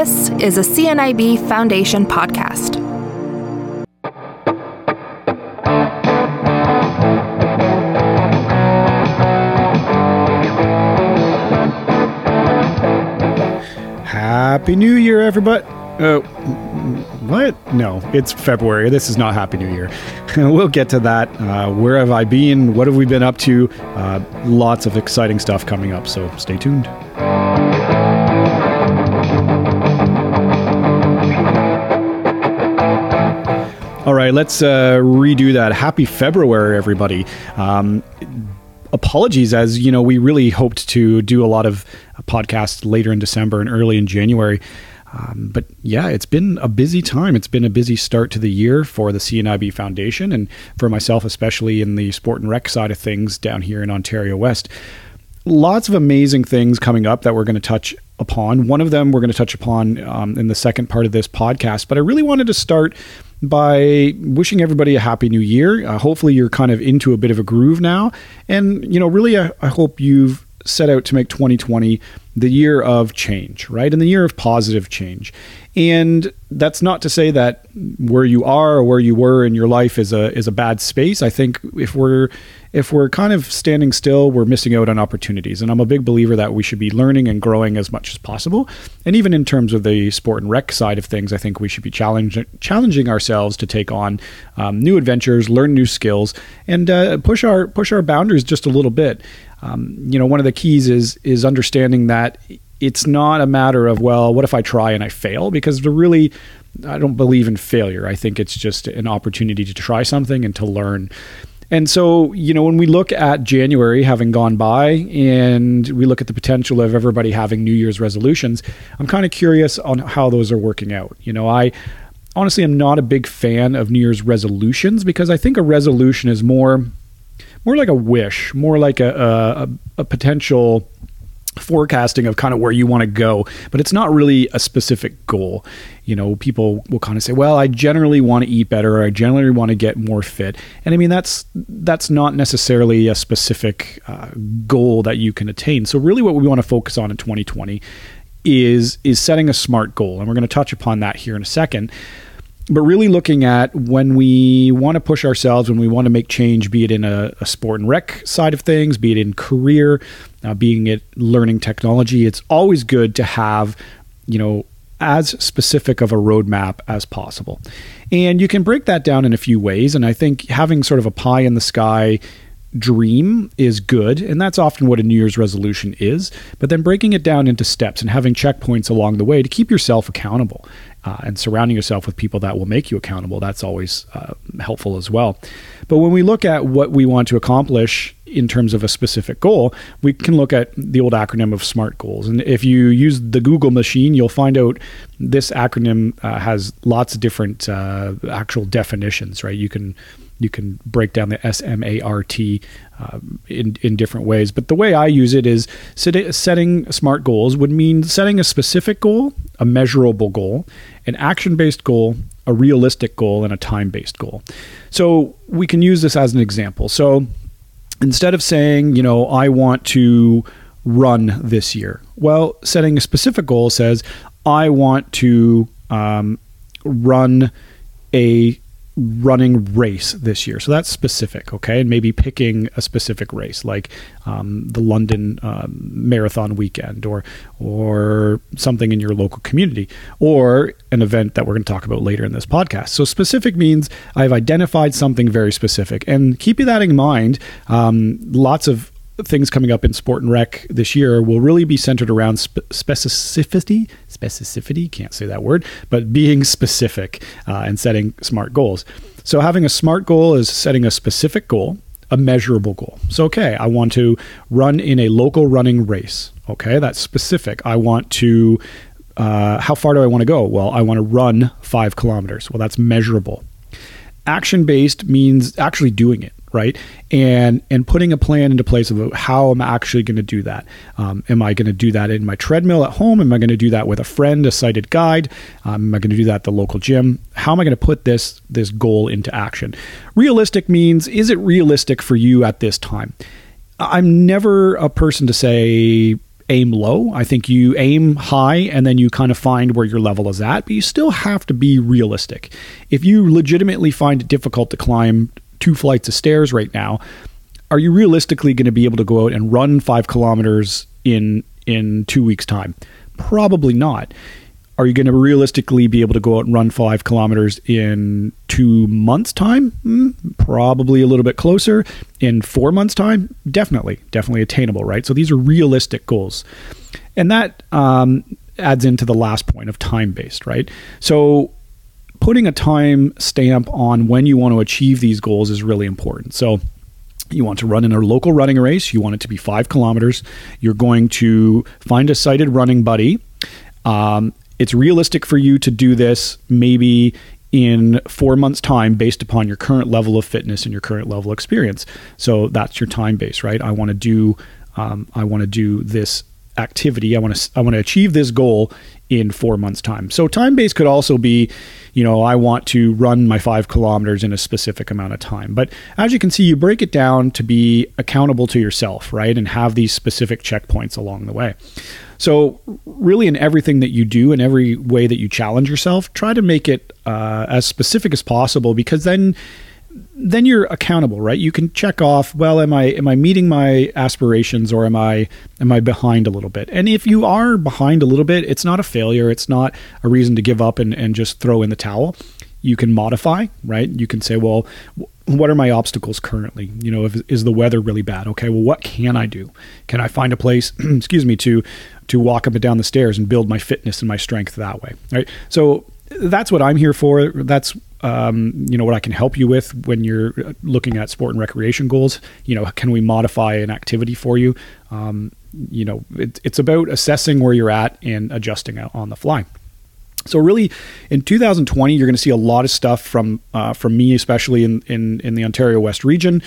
This is a CNIB Foundation podcast. Happy New Year, everybody. Uh, what? No, it's February. This is not Happy New Year. we'll get to that. Uh, where have I been? What have we been up to? Uh, lots of exciting stuff coming up, so stay tuned. All right, let's uh, redo that. Happy February, everybody. Um, apologies, as you know, we really hoped to do a lot of podcasts later in December and early in January. Um, but yeah, it's been a busy time. It's been a busy start to the year for the CNIB Foundation and for myself, especially in the sport and rec side of things down here in Ontario West. Lots of amazing things coming up that we're going to touch upon. One of them we're going to touch upon um, in the second part of this podcast, but I really wanted to start by wishing everybody a happy new year. Uh, hopefully, you're kind of into a bit of a groove now. And, you know, really, I, I hope you've set out to make 2020 the year of change, right? And the year of positive change. And that's not to say that where you are or where you were in your life is a is a bad space. I think if we're if we're kind of standing still, we're missing out on opportunities. And I'm a big believer that we should be learning and growing as much as possible. And even in terms of the sport and rec side of things, I think we should be challenging challenging ourselves to take on um, new adventures, learn new skills, and uh, push our push our boundaries just a little bit. Um, you know, one of the keys is is understanding that it's not a matter of well, what if I try and I fail? Because the really I don't believe in failure. I think it's just an opportunity to try something and to learn. And so, you know, when we look at January having gone by and we look at the potential of everybody having New Year's resolutions, I'm kind of curious on how those are working out. You know, I honestly am not a big fan of New Year's resolutions because I think a resolution is more more like a wish, more like a, a, a potential forecasting of kind of where you want to go, but it's not really a specific goal. You know, people will kind of say, "Well, I generally want to eat better, or I generally want to get more fit," and I mean that's that's not necessarily a specific uh, goal that you can attain. So, really, what we want to focus on in 2020 is is setting a smart goal, and we're going to touch upon that here in a second but really looking at when we want to push ourselves, when we want to make change, be it in a, a sport and rec side of things, be it in career, uh, being it learning technology, it's always good to have, you know, as specific of a roadmap as possible. And you can break that down in a few ways. And I think having sort of a pie in the sky dream is good, and that's often what a New Year's resolution is. But then breaking it down into steps and having checkpoints along the way to keep yourself accountable uh, and surrounding yourself with people that will make you accountable, that's always uh, helpful as well. But when we look at what we want to accomplish in terms of a specific goal, we can look at the old acronym of SMART goals. And if you use the Google machine, you'll find out this acronym uh, has lots of different uh, actual definitions, right? You can you can break down the S M A R T uh, in in different ways. But the way I use it is set, setting smart goals would mean setting a specific goal, a measurable goal, an action based goal, a realistic goal, and a time based goal. So we can use this as an example. So instead of saying, you know, I want to run this year, well, setting a specific goal says, I want to um, run a running race this year. So that's specific, okay? And maybe picking a specific race, like um, the London um, Marathon weekend, or or something in your local community, or an event that we're going to talk about later in this podcast. So specific means I've identified something very specific, and keep that in mind. Um, lots of things coming up in sport and rec this year will really be centered around spe- specificity. Specificity, can't say that word, but being specific uh, and setting smart goals. So, having a smart goal is setting a specific goal, a measurable goal. So, okay, I want to run in a local running race. Okay, that's specific. I want to, uh, how far do I want to go? Well, I want to run five kilometers. Well, that's measurable. Action based means actually doing it right? And and putting a plan into place of how i'm actually going to do that? Um, am i going to do that in my treadmill at home? Am i going to do that with a friend a sighted guide? Um, am i going to do that at the local gym? How am i going to put this this goal into action? Realistic means is it realistic for you at this time? I'm never a person to say aim low. I think you aim high and then you kind of find where your level is at, but you still have to be realistic. If you legitimately find it difficult to climb two flights of stairs right now, are you realistically going to be able to go out and run five kilometers in in two weeks' time? Probably not. Are you going to realistically be able to go out and run five kilometers in two months' time? Mm, probably a little bit closer. In four months' time? Definitely, definitely attainable, right? So these are realistic goals. And that um, adds into the last point of time based, right? So putting a time stamp on when you want to achieve these goals is really important. So you want to run in a local running race. You want it to be five kilometers. You're going to find a sighted running buddy. Um, it's realistic for you to do this maybe in four months' time based upon your current level of fitness and your current level of experience. So that's your time base, right? I want to do um, I want to do this activity. I want to I want to achieve this goal in four months' time. So time base could also be, you know, I want to run my five kilometers in a specific amount of time. But as you can see, you break it down to be accountable to yourself, right, and have these specific checkpoints along the way. So, really, in everything that you do, in every way that you challenge yourself, try to make it uh, as specific as possible because then then you're accountable right? You can check off well am i am i meeting my aspirations or am i am i behind a little bit? And if you are behind a little bit it's not a failure. It's not a reason to give up and, and just throw in the towel. You can modify right? You can say well what are my obstacles currently? You know if, is the weather really bad? Okay well what can i do? Can i find a place excuse me to to walk up and down the stairs and build my fitness and my strength that way. Right. So that's what I'm here for. That's um, you know what I can help you with when you're looking at sport and recreation goals. You know, can we modify an activity for you? Um, you know, it, it's about assessing where you're at and adjusting on the fly. So really, in 2020, you're going to see a lot of stuff from uh, from me, especially in, in in the Ontario West region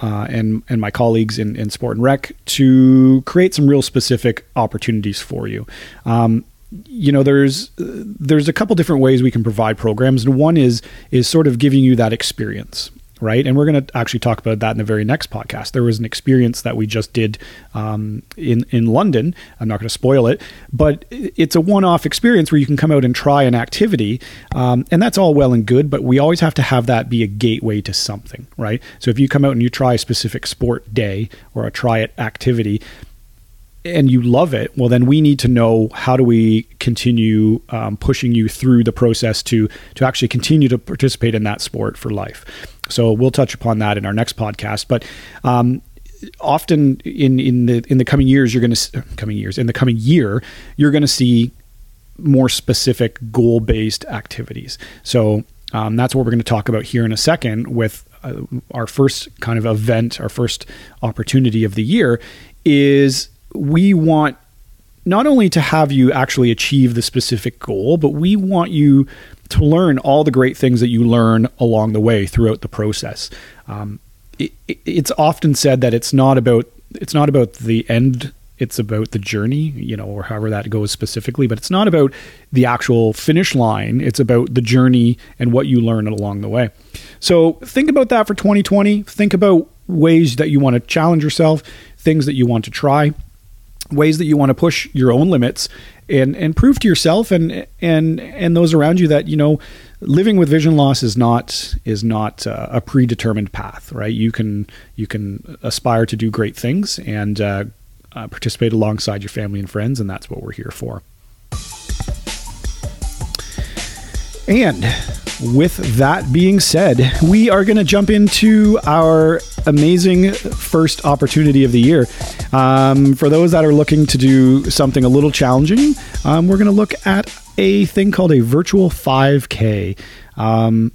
uh, and and my colleagues in, in sport and rec to create some real specific opportunities for you. Um, you know, there's there's a couple different ways we can provide programs, and one is is sort of giving you that experience right? And we're going to actually talk about that in the very next podcast. There was an experience that we just did um, in in London. I'm not going to spoil it, but it's a one-off experience where you can come out and try an activity, um, and that's all well and good. But we always have to have that be a gateway to something, right? So if you come out and you try a specific sport day or a try it activity, and you love it, well, then we need to know how do we continue um, pushing you through the process to to actually continue to participate in that sport for life. So we'll touch upon that in our next podcast. But um, often in in the in the coming years, you're going to coming years in the coming year, you're going to see more specific goal based activities. So um, that's what we're going to talk about here in a second with uh, our first kind of event, our first opportunity of the year is we want not only to have you actually achieve the specific goal, but we want you to learn all the great things that you learn along the way throughout the process. Um, it, it's often said that it's not about it's not about the end it's about the journey you know or however that goes specifically but it's not about the actual finish line it's about the journey and what you learn along the way. So think about that for 2020 think about ways that you want to challenge yourself things that you want to try ways that you want to push your own limits and and prove to yourself and and and those around you that you know living with vision loss is not is not uh, a predetermined path right? You can you can aspire to do great things and uh, uh, participate alongside your family and friends and that's what we're here for. And with that being said, we are going to jump into our amazing first opportunity of the year. Um, for those that are looking to do something a little challenging, um, we're going to look at a thing called a virtual 5K. Um,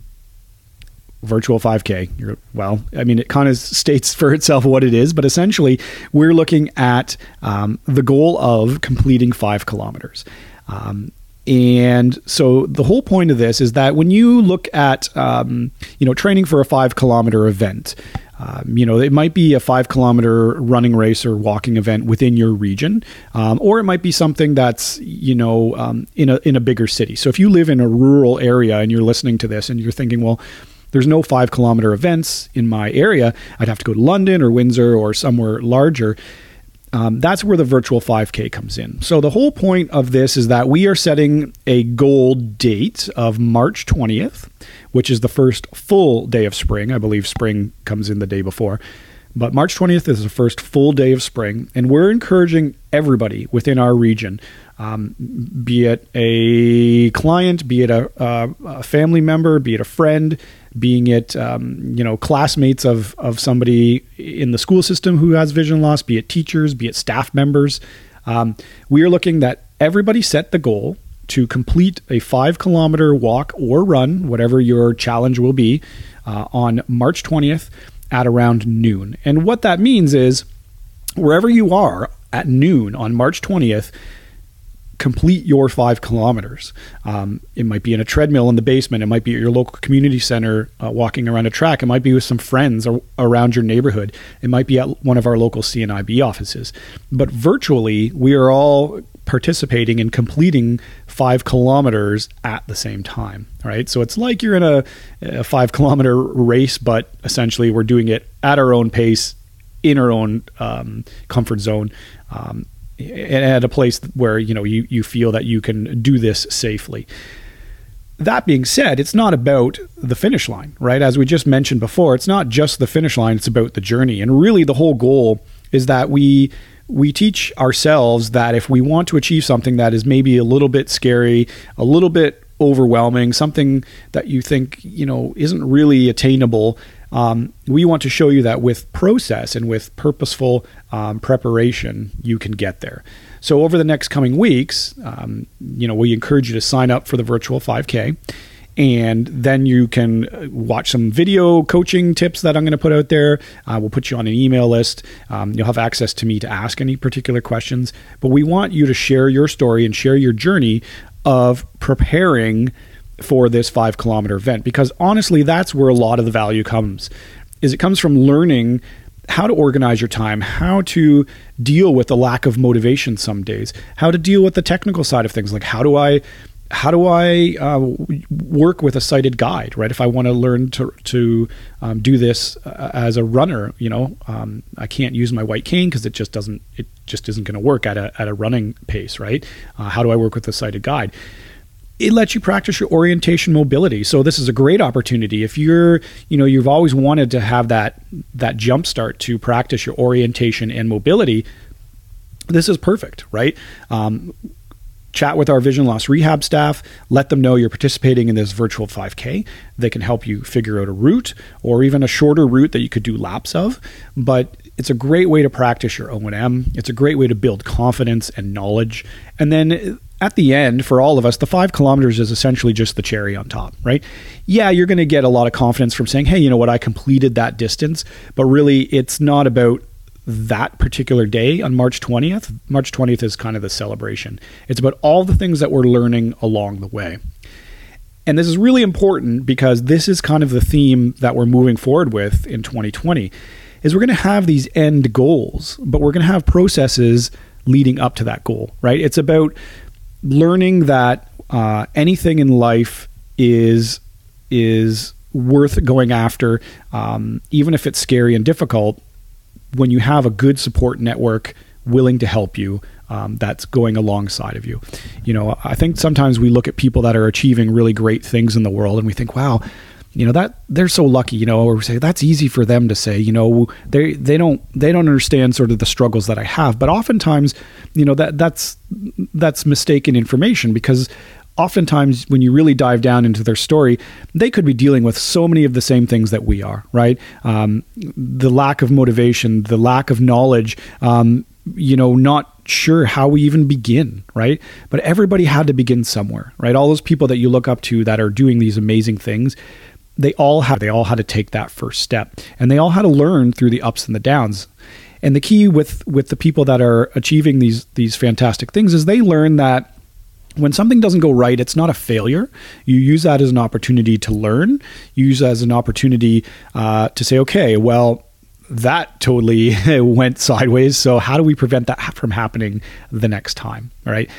virtual 5K. You're, well, I mean, it kind of states for itself what it is, but essentially, we're looking at um, the goal of completing five kilometers. Um, and so the whole point of this is that when you look at um, you know training for a five kilometer event, um, you know it might be a five kilometer running race or walking event within your region, um, or it might be something that's you know um, in a in a bigger city. So if you live in a rural area and you're listening to this and you're thinking, well. There's no five kilometer events in my area. I'd have to go to London or Windsor or somewhere larger um, that's where the virtual 5K comes in. So, the whole point of this is that we are setting a goal date of March 20th, which is the first full day of spring. I believe spring comes in the day before. But March 20th is the first full day of spring, and we're encouraging everybody within our region, um, be it a client, be it a, a, a, family member, be it a friend, being it um, you know classmates of of somebody in the school system who has vision loss, be it teachers, be it staff members. Um, we are looking that everybody set the goal to complete a five kilometer walk or run, whatever your challenge will be, uh, on March 20th at around noon. And what that means is wherever you are at noon on March 20th, complete your five kilometers. Um, it might be in a treadmill in the basement. It might be at your local community center uh, walking around a track. It might be with some friends or, around your neighborhood. It might be at one of our local CNIB offices. But virtually, we are all participating in completing five kilometers at the same time, right? So it's like you're in a, a five kilometer race, but essentially we're doing it at our own pace, in our own um, comfort zone. Um, at a place where you know you, you feel that you can do this safely that being said, it's not about the finish line, right? As we just mentioned before, it's not just the finish line, it's about the journey. And really the whole goal is that we we teach ourselves that if we want to achieve something that is maybe a little bit scary, a little bit overwhelming, something that you think, you know, isn't really attainable, um, we want to show you that with process and with purposeful um, preparation, you can get there. So over the next coming weeks, um, you know, we encourage you to sign up for the virtual 5K and then you can uh, watch some video coaching tips that I'm going to put out there. Uh, we'll put you on an email list. Um, you'll have access to me to ask any particular questions. But we want you to share your story and share your journey of preparing for this five kilometer event because honestly, that's where a lot of the value comes. Is it comes from learning how to organize your time, how to deal with the lack of motivation some days, how to deal with the technical side of things, like how do I how do I uh, work with a sighted guide, right? If I want to learn to to um, do this uh, as a runner, you know, um, I can't use my white cane because it just doesn't, it just isn't going to work at a at a running pace, right? Uh, how do I work with a sighted guide? It lets you practice your orientation mobility. So this is a great opportunity if you're, you know, you've always wanted to have that that jump start to practice your orientation and mobility. This is perfect, right? Um, chat with our vision loss rehab staff, let them know you're participating in this virtual 5K. They can help you figure out a route or even a shorter route that you could do laps of. But it's a great way to practice your O&M. It's a great way to build confidence and knowledge. And then at the end, for all of us, the five kilometers is essentially just the cherry on top, right? Yeah, you're going to get a lot of confidence from saying, hey, you know what, I completed that distance. But really, it's not about that particular day on March 20th. March 20th is kind of the celebration. It's about all the things that we're learning along the way. And this is really important because this is kind of the theme that we're moving forward with in 2020 is we're going to have these end goals, but we're going to have processes leading up to that goal, right? It's about learning that uh, anything in life is is worth going after, um, even if it's scary and difficult when you have a good support network willing to help you um, that's going alongside of you. You know, I think sometimes we look at people that are achieving really great things in the world and we think, wow, you know that they're so lucky you know or we say that's easy for them to say you know they they don't they don't understand sort of the struggles that i have but oftentimes you know that that's that's mistaken information because oftentimes when you really dive down into their story, they could be dealing with so many of the same things that we are, right? Um, the lack of motivation, the lack of knowledge, um, you know, not sure how we even begin, right? But everybody had to begin somewhere, right? All those people that you look up to that are doing these amazing things, they all had they all had to take that first step, and they all had to learn through the ups and the downs. And the key with with the people that are achieving these these fantastic things is they learn that when something doesn't go right, it's not a failure. You use that as an opportunity to learn. You use that as an opportunity uh, to say, okay, well, that totally went sideways. So how do we prevent that from happening the next time? All right.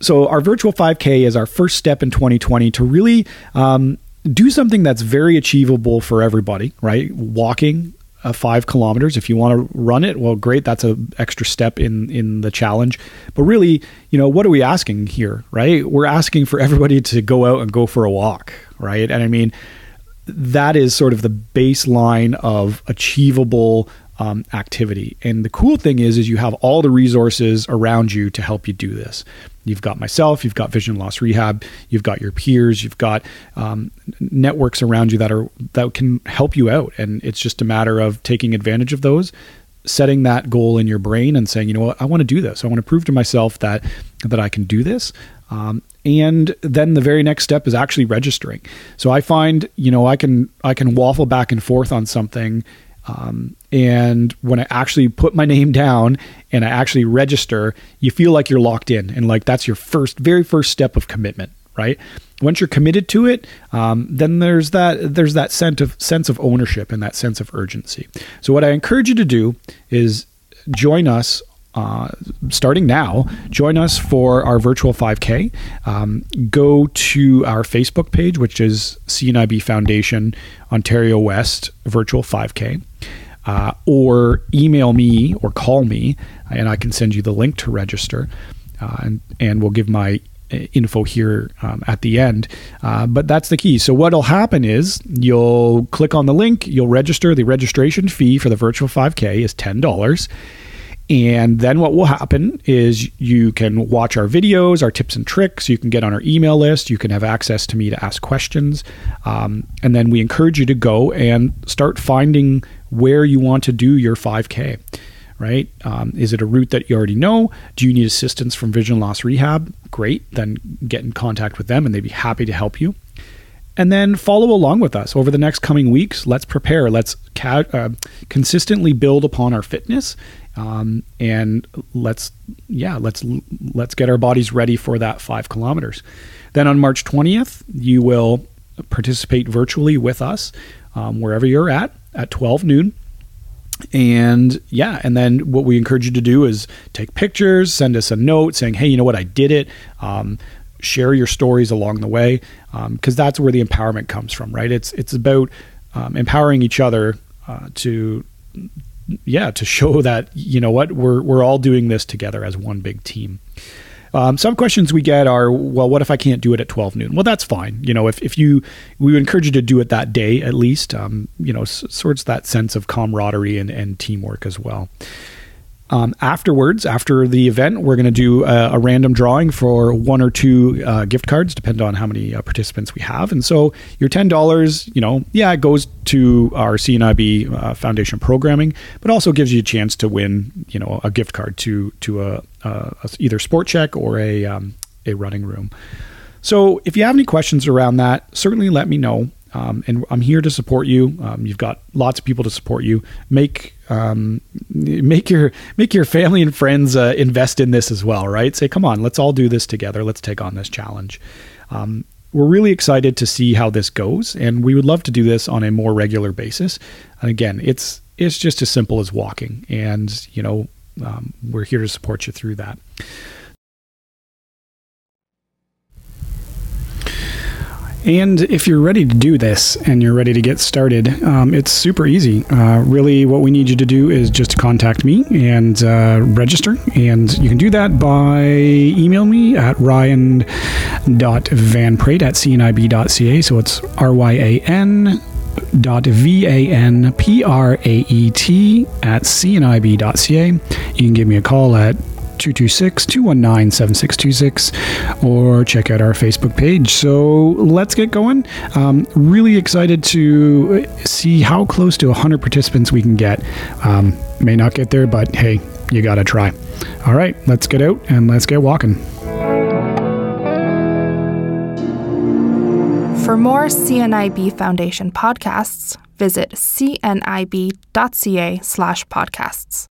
So our virtual 5K is our first step in 2020 to really um, do something that's very achievable for everybody. Right, walking uh, five kilometers. If you want to run it, well, great. That's an extra step in in the challenge. But really, you know, what are we asking here, right? We're asking for everybody to go out and go for a walk, right? And I mean, that is sort of the baseline of achievable um, activity. And the cool thing is, is you have all the resources around you to help you do this. You've got myself, you've got Vision Loss Rehab, you've got your peers, you've got um, networks around you that are that can help you out. And it's just a matter of taking advantage of those, setting that goal in your brain, and saying, you know what, I want to do this. I want to prove to myself that that I can do this. Um, and then the very next step is actually registering. So I find, you know, I can I can waffle back and forth on something um, and when I actually put my name down and I actually register, you feel like you're locked in. And like that's your first, very first step of commitment, right? Once you're committed to it, um, then there's that there's that sense of sense of ownership and that sense of urgency. So what I encourage you to do is join us uh, starting now, join us for our virtual 5K. Um, go to our Facebook page, which is CNIB Foundation Ontario West Virtual 5K, uh, or email me or call me, and I can send you the link to register. Uh, and, and we'll give my uh, info here um, at the end. Uh, but that's the key. So what'll happen is you'll click on the link, you'll register. The registration fee for the virtual 5K is ten dollars. And then what will happen is you can watch our videos, our tips and tricks. You can get on our email list. You can have access to me to ask questions. Um, and then we encourage you to go and start finding where you want to do your 5K, right? Um, is it a route that you already know? Do you need assistance from Vision Loss Rehab? Great. Then get in contact with them and they'd be happy to help you and then follow along with us over the next coming weeks. Let's prepare. Let's ca- uh, consistently build upon our fitness, um, and let's yeah let's let's get our bodies ready for that five kilometers. Then on March twentieth, you will participate virtually with us um, wherever you're at at twelve noon. And yeah, and then what we encourage you to do is take pictures, send us a note saying, "Hey, you know what? I did it." Um, share your stories along the way because um, that's where the empowerment comes from right it's it's about um, empowering each other uh, to yeah to show that you know what we're we're all doing this together as one big team um, some questions we get are, well, what if I can't do it at 12 noon? Well, that's fine. You know, if, if you, we would encourage you to do it that day at least, um, you know, s- sorts that sense of camaraderie and, and teamwork as well. Um, afterwards, after the event, we're going to do a, a, random drawing for one or two uh, gift cards, depending on how many uh, participants we have. And so your ten dollars, you know, yeah, it goes to our CNIB uh, Foundation programming, but also gives you a chance to win, you know, a gift card to to a, a either Sport Chek or a um, a running room. So if you have any questions around that, certainly let me know. Um, and I'm here to support you. Um, you've got lots of people to support you. Make um, make your make your family and friends uh, invest in this as well, right? Say, come on, let's all do this together. Let's take on this challenge. Um, we're really excited to see how this goes, and we would love to do this on a more regular basis. And again, it's it's just as simple as walking, and you know, um, we're here to support you through that. And if you're ready to do this and you're ready to get started, um, it's super easy. Uh, really, what we need you to do is just contact me and uh, register. And you can do that by email me at ryan.vanpraet at cnib.ca. So it's R Y A N dot v a n p r a e t at cnib.ca. You can give me a call at 226 219 7626 or check out our Facebook page. So let's get going. Um, really excited to see how close to 100 participants we can get. Um, may not get there, but hey, you got to try. All right, let's get out and let's get walking. For more CNIB Foundation podcasts, visit cnib.ca slash podcasts.